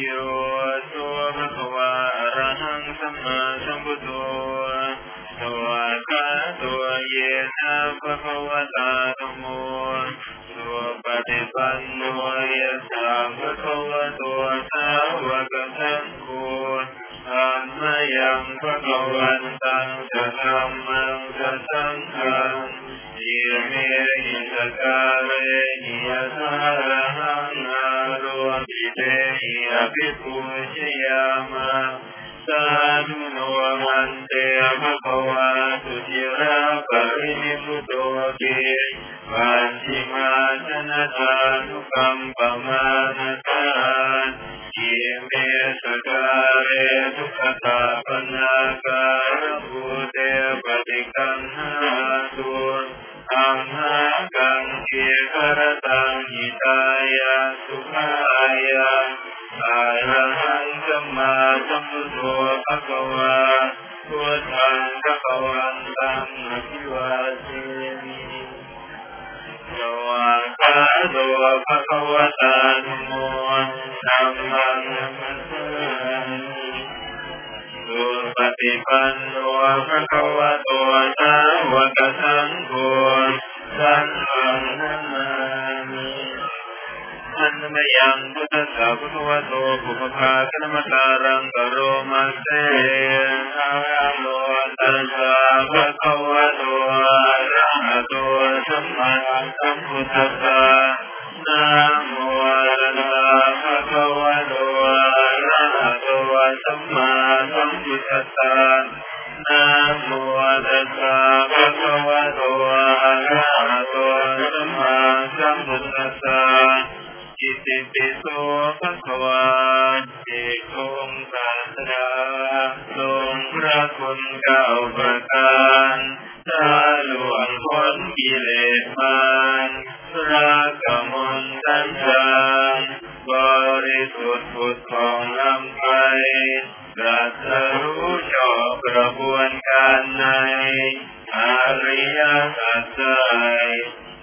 โยตัวพระควาอรหังสัมมาสัมพุทโธตัวกาตัวเยนะพระควตาธโมตัวปฏิปันโนยะสาพระควตัวสาวกสังโฆธรรมยังพระวันตังจะธรรมังจะสังฆังเยเมหิสการเรหิยะสา หิอภิปุชยามะสาธุโนมัน โตภะคะวะตาธัมโมธัมมังนัมมัสสามิสุปฏิปันโนภะคะวะโตสาวกสังโฆสังฆังนามามิอันมยังพุทธสาวกวโตภุพพาคณมการังกโรมาเสอะระโลตัสสะภะคะวะโตอะระหะโตสัมมาสัมพุทธัสสะ ริยสัจใจ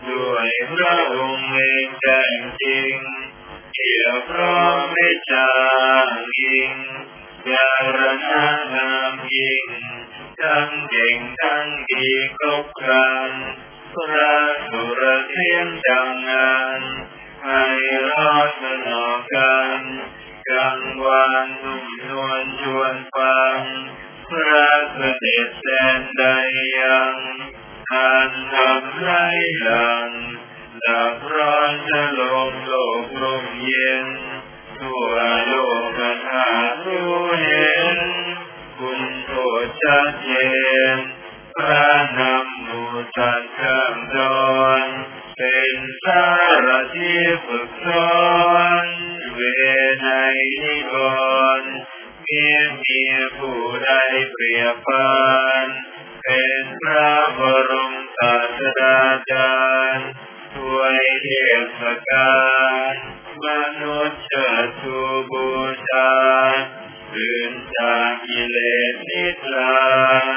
ด้วยพระองค์เองแจ้งจริงเกี่ยวพร้อมไม่จางยิงยาระนางามยิงทั้งเก่งทั้งดีครบครันพระสุรเทียนดังงานให้รอดสนอกันกลางวันนุ่มนวลชวนฟัง พระเสด็จแดนใดยัง อันทำไรหลังดับร้อนจะลงโลกลมเย็น ทั่วโลกธาตุรู้เห็น คุณโทษชัดเจนพระนำมูจัดเครื่องดอนเป็นสารที่ฝึกสอนเวไนนิกรเมียเมียผู้ใดเปรียบปาน เป็นพระบรมศาสดาจารย์ช่วยเทศกาลมนุษย์เชิดชูบูชาตื่นจากกิเลสนิทรารุ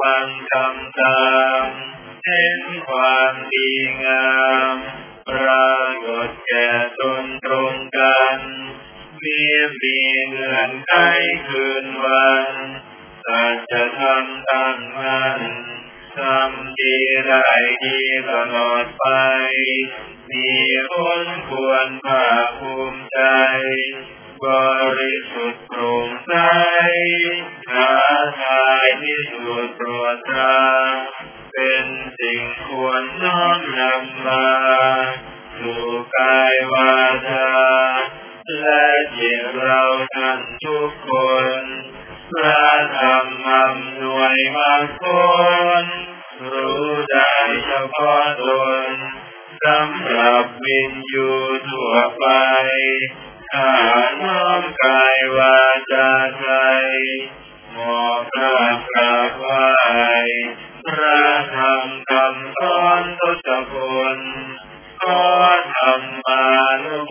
ฟังคำตามเห็นความดีงามปรากฏแก่ตนตรงกันเมียมีเงื่อนไขคืนวันสัจธรรมตั้งมั่นทำดีได้ดีตลอดไป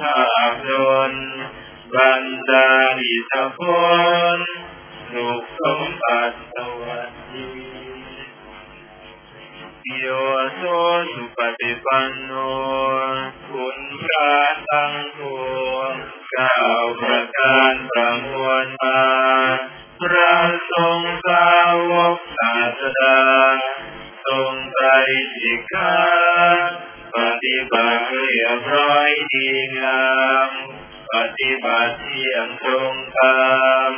ภาพดลบรรดาลิทพลสุขสมบัติสวัสดีโยโสสุปฏิปันโนคุณพระตั้งโฆเก้าประการประมวลมาพระทรงสาวกศาสดาทรงไตรสิกา ฏิบัติเรียบร้อยดีงาม ปฏิบัติเที่ยงตรงตาม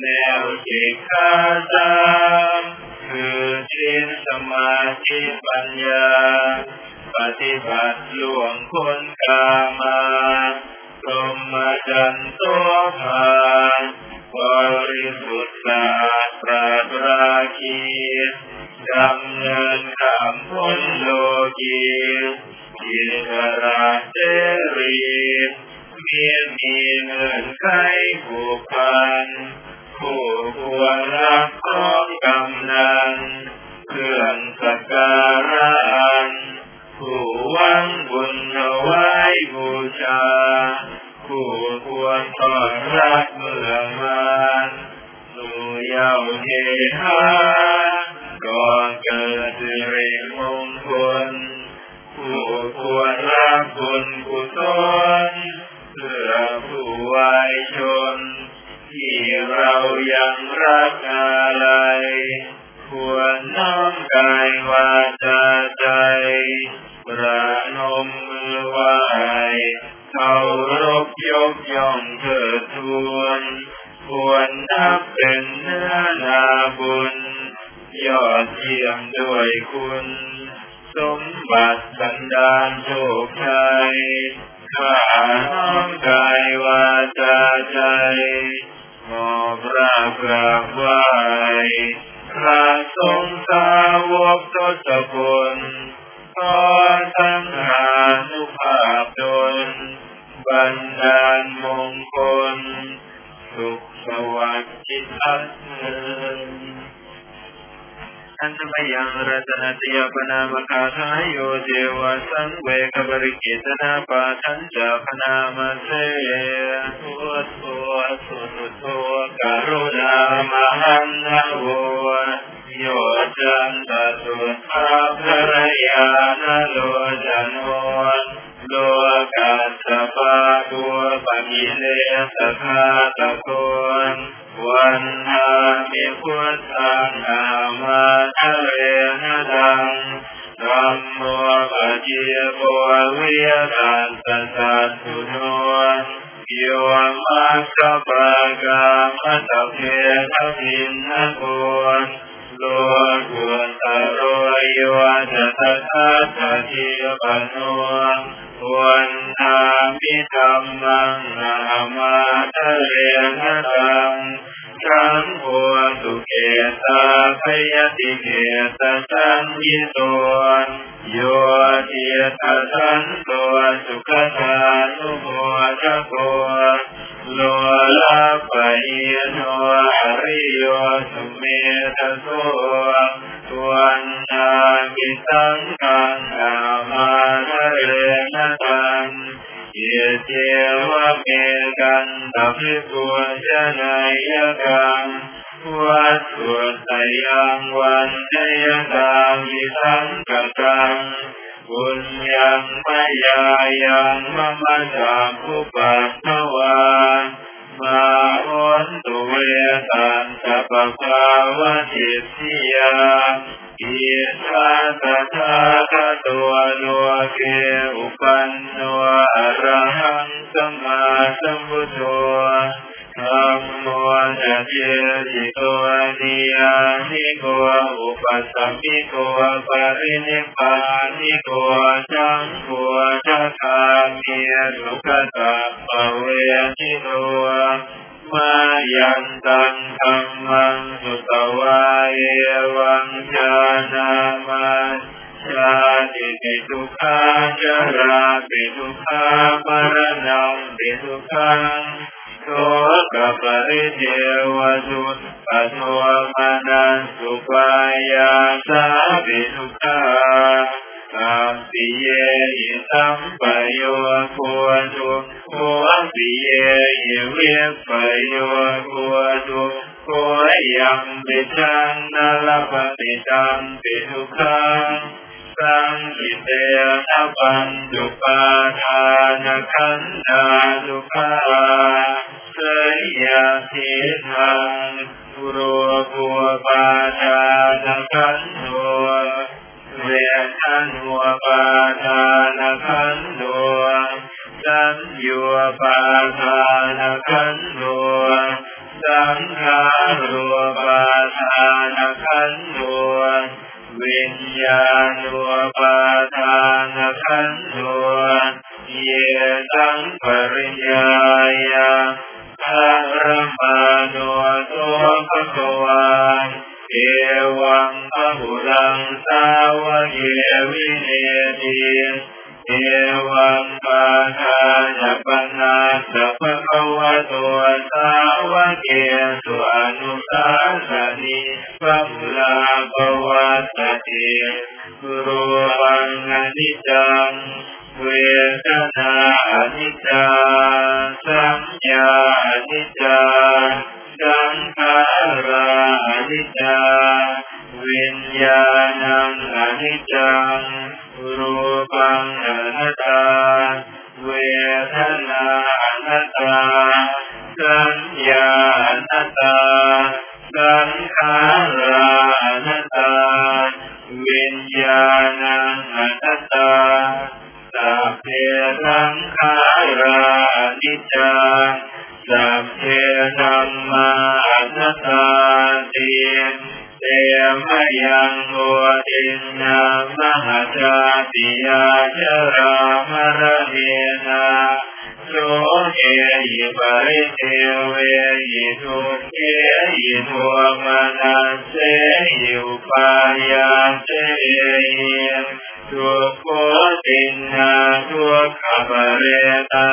แนวสิกขาตามคือศีลสมาธิปัญญา ปฏิบัติล่วงคนกามาพรหมจรรย์ตัวพานบริสุทธิ์สะอาดปราศราคีดำเนินข้ามพ้นโลกี อิสระเสรีมีมีเงินไขผูกพันผู้ควรรักของกำนันเครื่องสักการะผู้หวังบุญเอาไว้บูชา ผู้ควรต้อนรับเมื่อมานสู่เยาวเทหา อันมยังรัตนติยปนามคาทายโยเจวะสังเวกบริกิตนาปาทันจาพนามเสทุตโตสุตุโตกรุณามหันนะโวโยจันตสุภาภรยานโลจันโนโลกัสสปะตัวปะกิเลสะคาตะโกน วันนามิพุทธังนามาทะเลนะดังธัมโมปะเจโปวิยตันตสัตตุโนโยมัสสะปะกามะตะเพทะพินนะโกนโลกุตโรโยจะตถาคติปโนวันนามิธรรมังนามาทะเลนะดัง สังโฆสุเกตาพยติเกตสังยิโตโยเทียตสันตัวสุขตานุโมทโกโลลาปะเยโนอริโยสุเมตโส ภิปุชนายกังวัตถุตยังวันเตยกังมิทังกกังบุญยังมายายังมะมะจังคุปัสสวามาวันตุเวตันตะปะภาวะจิตติยา อิทาตถาคตัวโลเกอุปันโนอรหังสัมมาสัมพุทโธธรรมโมจะเจจิโตนิยานิโกอุปัสัมมิโกปรินิพพานิโกจังโกจักามีสุขตัปปเวทิโน यन्तम् धम्मम् सुतवाय वञ्चनामशादिति दुःखाचरापि दुःखापरणम् विदुःखम् शोकपरिदेवसु असोमनसुपाया सा विदुःखा อานามาชาติปิทุกขาจาราปิทุกขามรณะปิทุกขังสิเยยหิสัมปโยโคตุโคปิเยหิเวปโยโคตุโคยังปิจังนาลปปิตังปิทุขังสังกิเตนะปัญจุปาทานขันธาทุกขาสยาทิทังปุโรภูปาทานขันโท เวทันหัวปาทานขันโทสัญญูปาทานขันโทสังขารัวปาทานขันโทวิญญาณัวปาทานขันโทเยตังปริญญายาธารมาโนโตภะควา เอวังพหุรังสาวะเยวิเนติ ทุกโคตินาทุกขปเรตา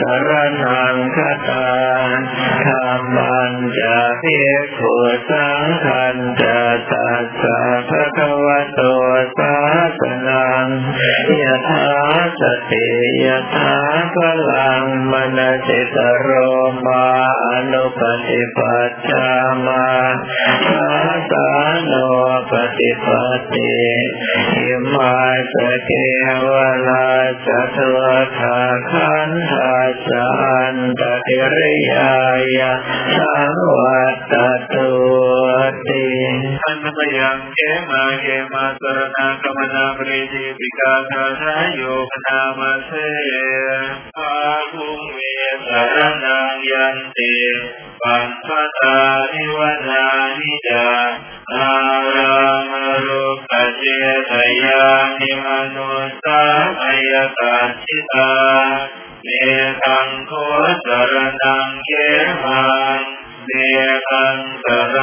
สารนังคตาธรรมันจะภิกขุสังขันจะตัสสะภะคะวะโตสาสนังยะถาสติยะถาพลังมนสิตโรมา นุปฏิปัจจามาอาสาโนปฏิปติอิมาสเกวลาสัทวะทาขันธาสันตติริยายะสังวัตตุติ ยังเกมาเกมาสรณากรรมนาปริจิปิกาคาทายโยคนามาเสอาภู สรนังยันติปันพตานิวนานิจาอารังรุปเจตยานิมนุสาอายตัชิตาเมตังโคสรนังเขมัง නිරන්තරණමෝ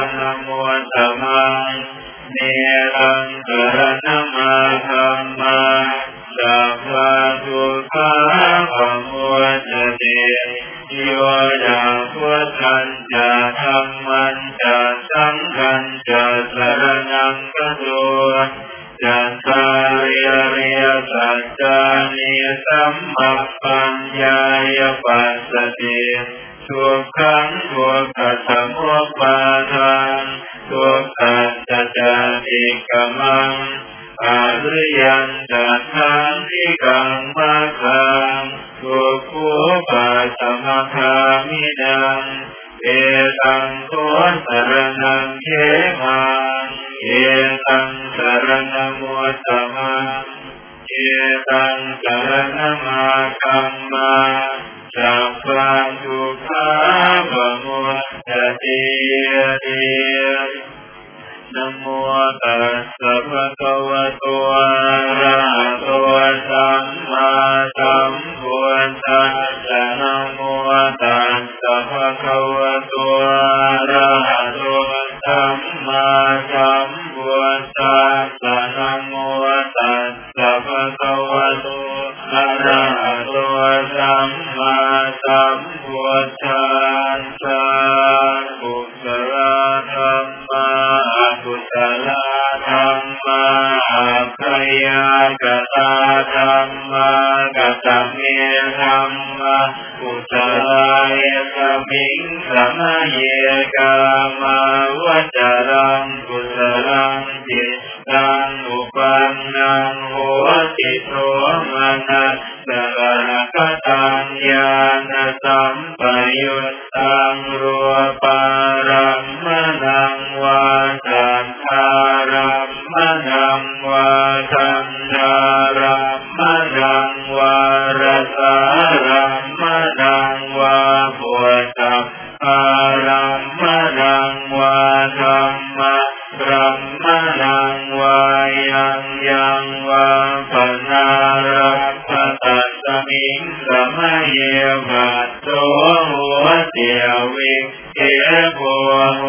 สัง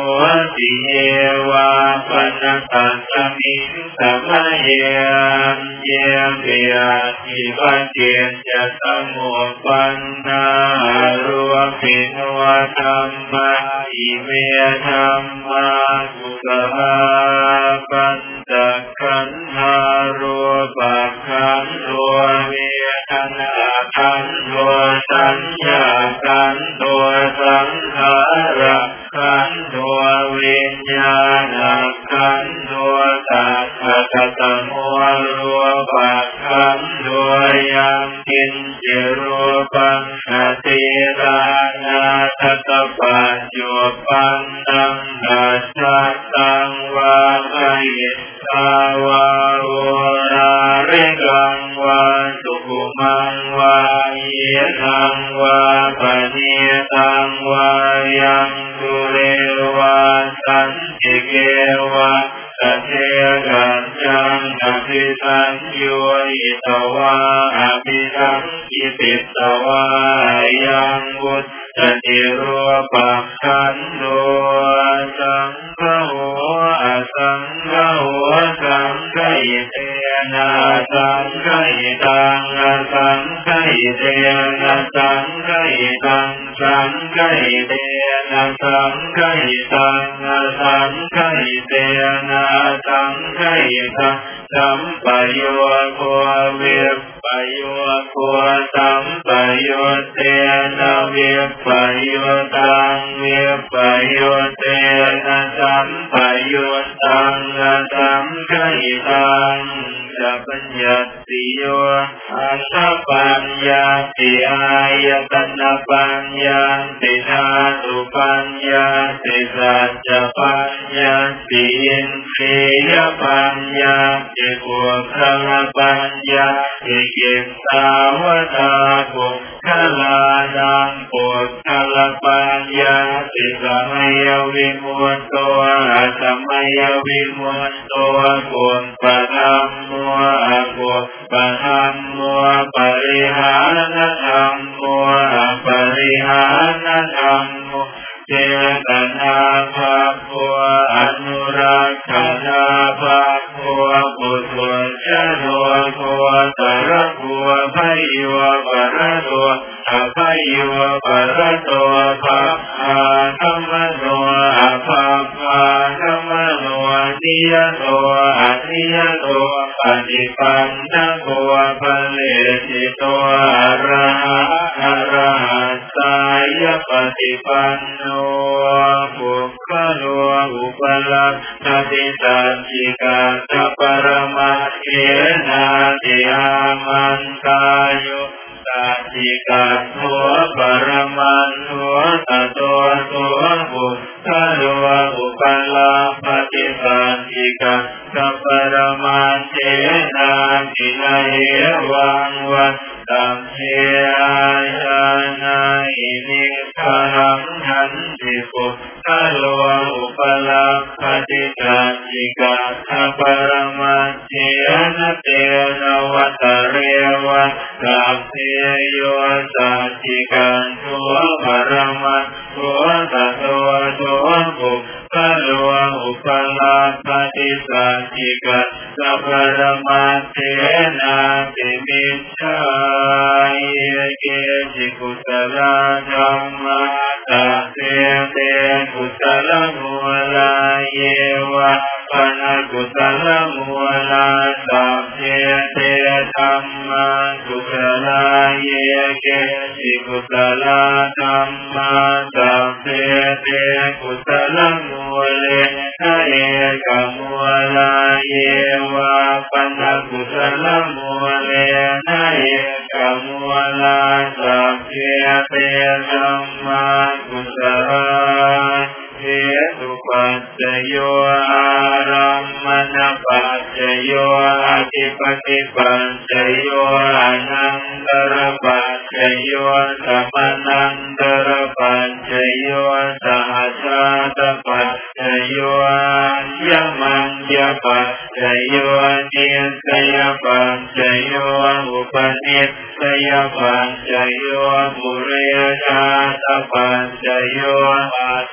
หัวติเยวาปนาตัสมิงสัมเยมเยมเบียทิปัจเจนจะสมุปันนารัวปินวธรรมะอิเมธรรมะกุสลาปันตะขันธารูปะขันโทเวทนาขันโทสัญญาขันโทสังขาระ ขันโทวิญญาณขันโทตัสสะกตโมรูปะขันโทยังกินจิรูปังอติรานาทตปัจจุปันนังดัสสะตังวาไยตาวาโวราเรกังวา สุมังวาเยทังวาปะเนตังวายังสุเรวาสันติเกวาสเทกันจังอภิสัญโยอิตวาอภิสังกิปิตวายังวุตติรูปังขันโด ฆอิเตนะสังฆอิตังสังฆอิเตนะสังฆอิตังสัมปโยโค หานธร เตนวัตเรวะกัปเพโยสัจิกันตัวปรมาตัวตตัวตัวบุคโลอุปลาปฏิสัจิกันตปรมายยมัญญปัจจโยนิสยปัจจโยอุปนิสยปัจจโยปุเรชาตปัจจโยปัจ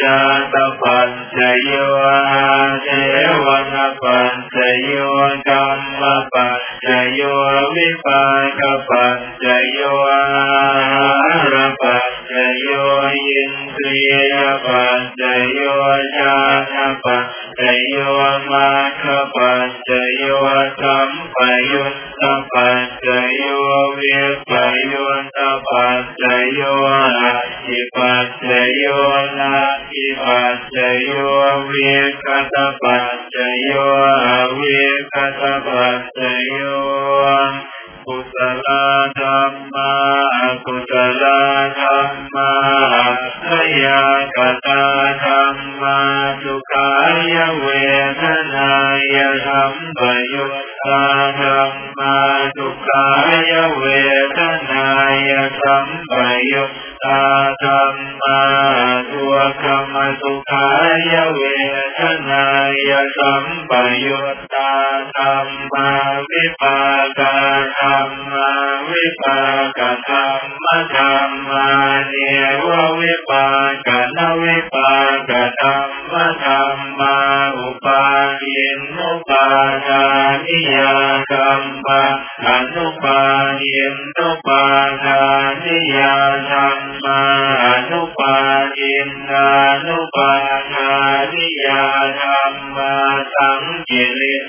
จาตปัจจโยเทวนาปัจจโยกรรมปัจจโยวิปากปัจจโย ปัจจโยมาคปัจจโยสัมปยุตตปัจจโยวิปยุตตปัจจโยอาทิปัจจโยนาทิปัจจโยวิคัตปัจจโยอวิคัตปัจจโยกุศลธรรมะกุศลธรรมะสยา ยเวทนายธรรมปยุตตาธรรมะสุขายเวทนายธรรมปยุตตาธรรมาตัวกรรมสุขายเวทนายธรรมปยุตาธรรมะวิปากาธรรมะวิปากธรรมะธรรมะเนววิปากนวิปากธรรมะธรรมะอุปาทินุปาทานิยกรรมะอนุปาทินุปาทานิยธรรมะอนุปาทินานุปาทานิยธรรมะสังกิริ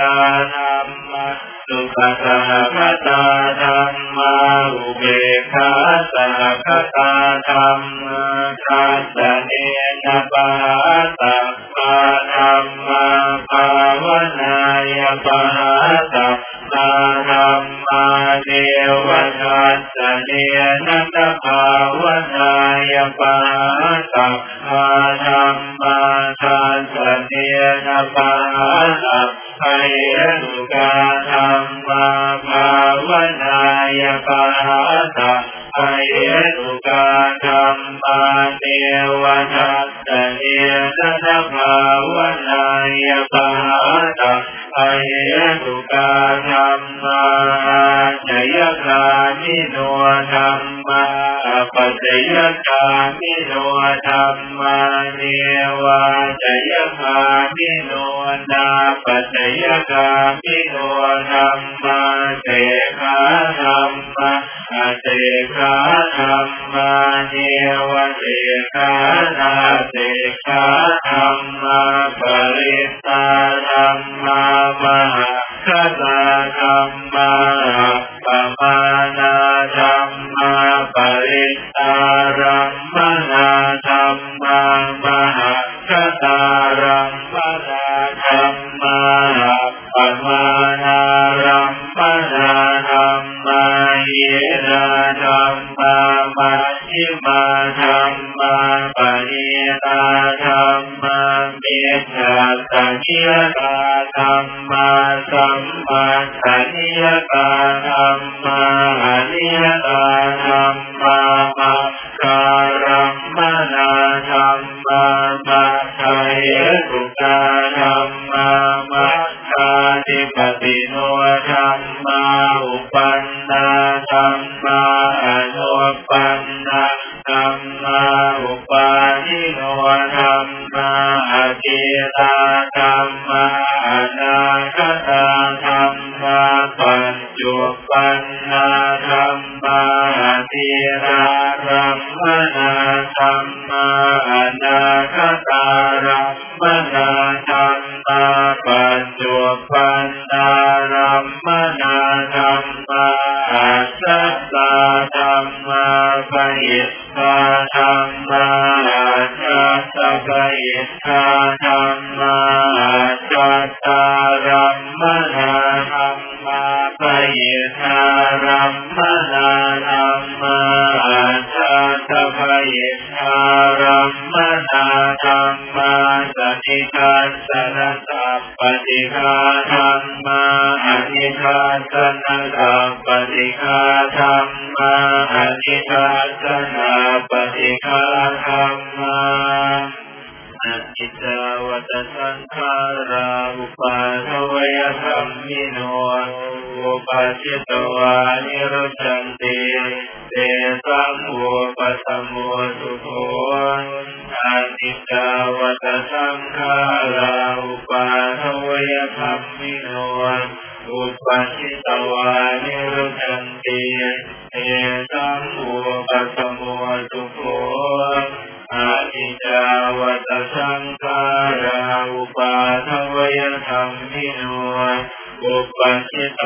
ตาธรรมะสุขสหคตาธรรมาอุเบกขาสหคตาธรรม um, Yes. වත සංඛාරා උපාදවය ධම්මිනෝ උපච්චිත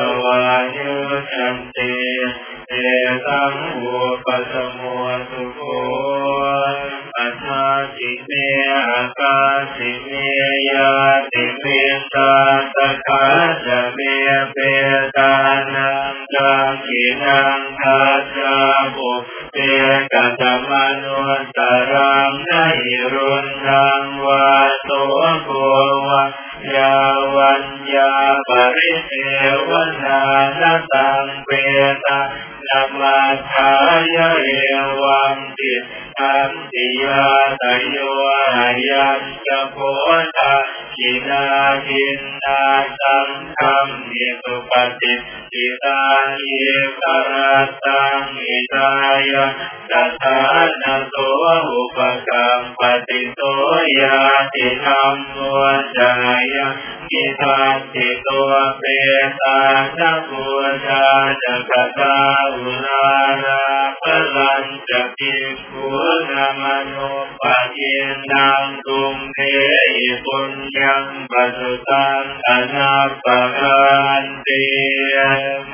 จะกินผู้นามโนปะเยนัง පුම්මේ පුඤ්ඤං පසුතං අනාපකාන්තේ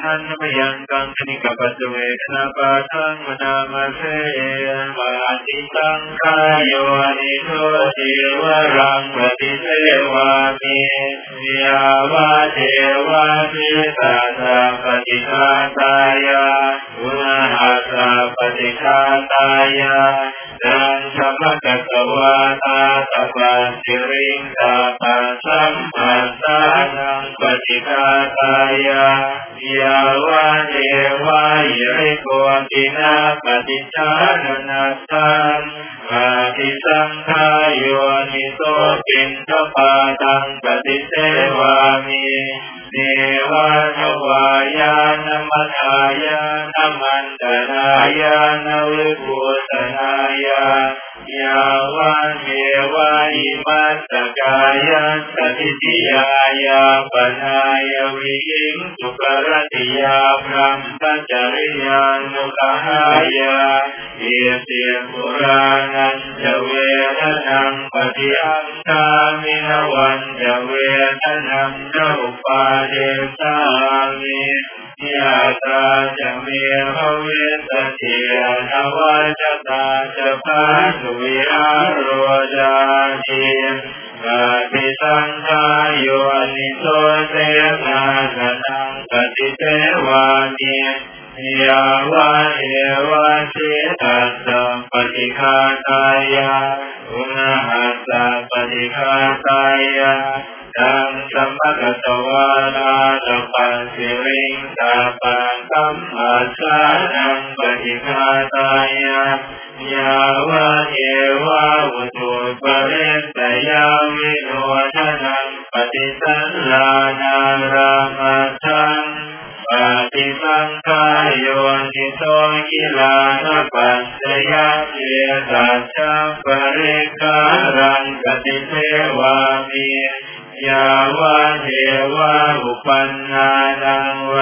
අන්නමයං කංකනික පස වේදනා පාඨං මනාමසේ වාචිතං කායෝ අනිසෝ දේවරං ප්‍රතිසේවාමි සියාවාදේවාමි සාසපතිකාතාය ගුණහසපතිකාතාය นามาเสปาติสังขายโยนิโทจิวรังสวามิยาวาเทวาตาสาปฏิฆาตายาอุณหาสาปฏิฆาตายาดังธรรมกัสวาตาตปัสสิริงตาปัสสัมปัสสานังปฏิฆาตายายาวาเทวายริโกตินาปฏิชานาตังปฏิสังขายนิโสปินทปาตังปฏิเสวามิ เนวะทวายานมัทายานมันตนายานวิปุตนายา ยาวะเมวะอิมัสสกายสติติยายาปนายวิหิงสุกรติยาพรัมปจริยานุขหายาเอเตียปุรานันจะเวทนังปฏิอังคามินวันจะเวทนังนุปาเดสามิ ยาตาจะเมภเวสติยนวัจตาจะพาสุวิอาโรจานิปฏิสังขายโยนิโสเสนาสนังปฏิเทวานิยาวะเอวะเสตัสสะปฏิฆาตายาอุณหัสสะปฏิฆาตายา ดังสัมภะตวาลาตปัสสิริงสาปังสัมมาสานังปฏิฆาตายายาวะเอวะวุตุปเรตยาวิโนทนังปฏิสันลานารามาทังปฏิสังขายโยนิโสกิลานปัสสยาเยตัสสะปริการังปฏิเทวามิ ยาวะเทวะอุปันนานังว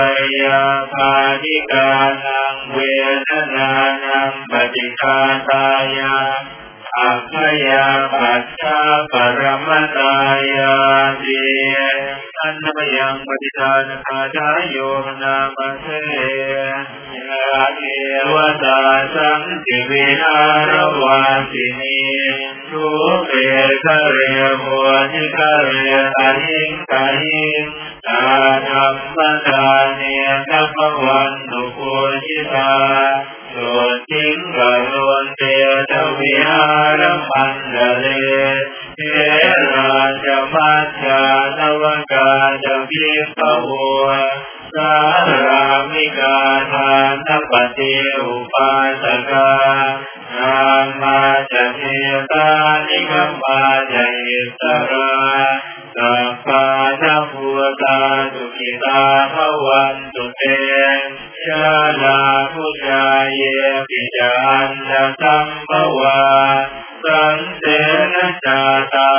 ยาภาทิกานังเวทนานังปฏิฆาตายาอัพยาปัจจาปรมตายาติอันนมยังปฏิทายาเสยาเทวต අන්නමයං පටිදාන කාදායෝ නාමසේ ආදීවදාසං දිවිනාරවාසිනේ රූපේ කරය මොනි කරය අනින් කයින් ආනම්මදානේ නමවන් දුකෝචිතා සෝතිං ගරොන්තේ දවිහාර මණ්ඩලේ เราธรรมตาเนกัปวันตุปุจิตานเตทวิหาราจมัจจานวกาจะพิปะหัว สารามิกาทานนปฏิอุปาสกานามาจะเทตานิกมาจะอิสราสัพพานาภูตาสุขิตาภวันตุเตชาลาพุชายเยปิจานตสัมภวาสันเสนจาตา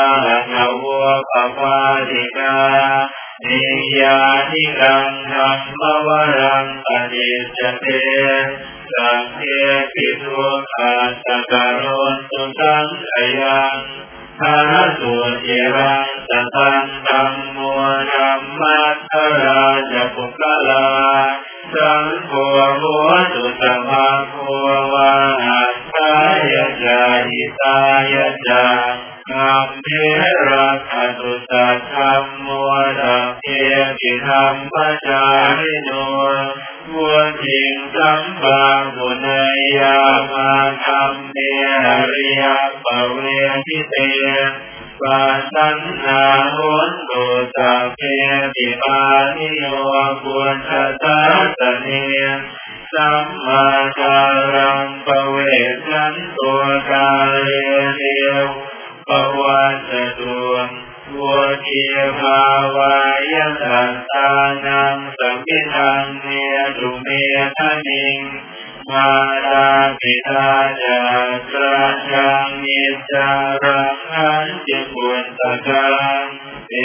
จารังอันจิปุตตะกังเอ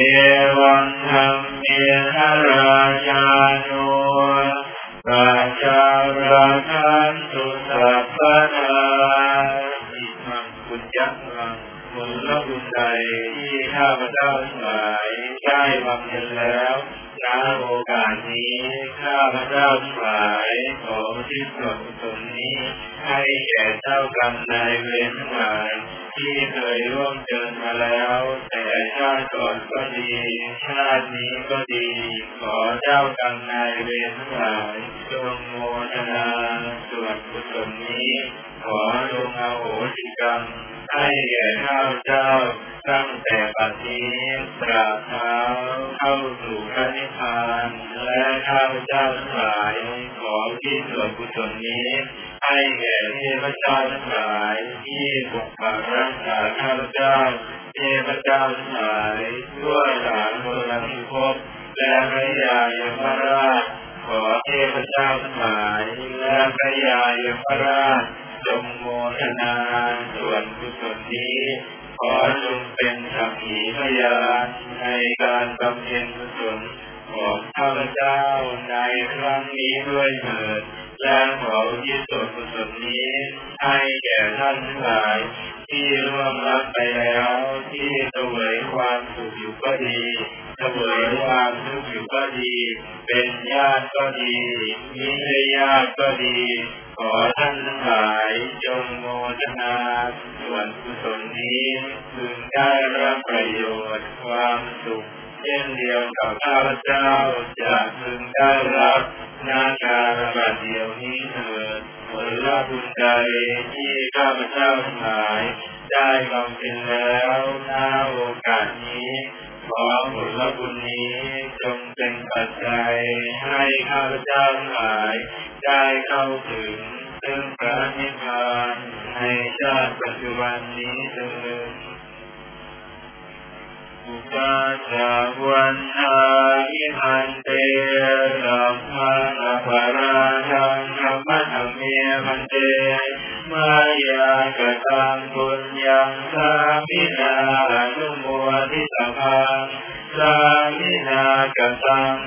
วังธรรมเมหราชานุราชาราคันตุสัพพนาอิมังปุญญรังผลบุญใดที่ข้าพเจ้าทั้งหลายได้บำเพ็ญแล้วณโอกาสนี้ข้าพเจ้าทิศส่วนกุศ ดี ชาตินี้ก็ดี ขอเจ้ากรรมนายเวรทั้งหลายจงโมทนาส่วนกุศลนี้ ขอจงอาโหสิกรรม ให้แก่ข้าเจ้าตั้งแต่ปัจจุบันตราเท้าเข้าสู่พระนิพพานและข้าเจ้าทั้งหลาย ขอที่ส่วนกุศลนี้ให้แก่เทพเจ้าทั้งหลายที่ปกปักรักษาข้าพเจ้า เทพเจ้าทั้งหลายทั่วสารโบราณพิภพและพระยายมราชขอเทพเจ้าทั้งหลายและพระยายมราชจงโมทนาส่วนกุศลนี้ ขอจงเป็นสักขีพยานในการบำเพ็ญกุศลของข้าพเจ้าในครั้งนี้ด้วยเถิดและขอที่ส่วนกุศลนี้ให้แก่ท่านทั้งหลาย ที่ร่วมรับไปแล้วที่เสวยความสุขอยู่ก็ดีเสวยความทุกข์อยู่ก็ดี เป็นญาติก็ดีมิใช่ญาติก็ดี ขอท่านทั้งหลายจงโมทนาส่วนกุศลนี้พึงได้รับประโยชน์ความสุขเช่นเดียวกับข้าพเจ้าจะพึงได้รับนาการบัดเดียวนี้เถิด ผลบุญใดที่ข้าพเจ้าทั้งหลาย ได้บำเพ็ญแล้วณโอกาสนี้ขอผลบุญนี้จงเป็นปัจจัยให้ข้าพเจ้าทั้งหลาย ได้เข้าถึงซึ่งพระนิพพานในชาติปัจจุบันนี้เถิดอุปาจาวันทายิพันเต มินาอนุโมทิตาพังสามินากตังบุญยัง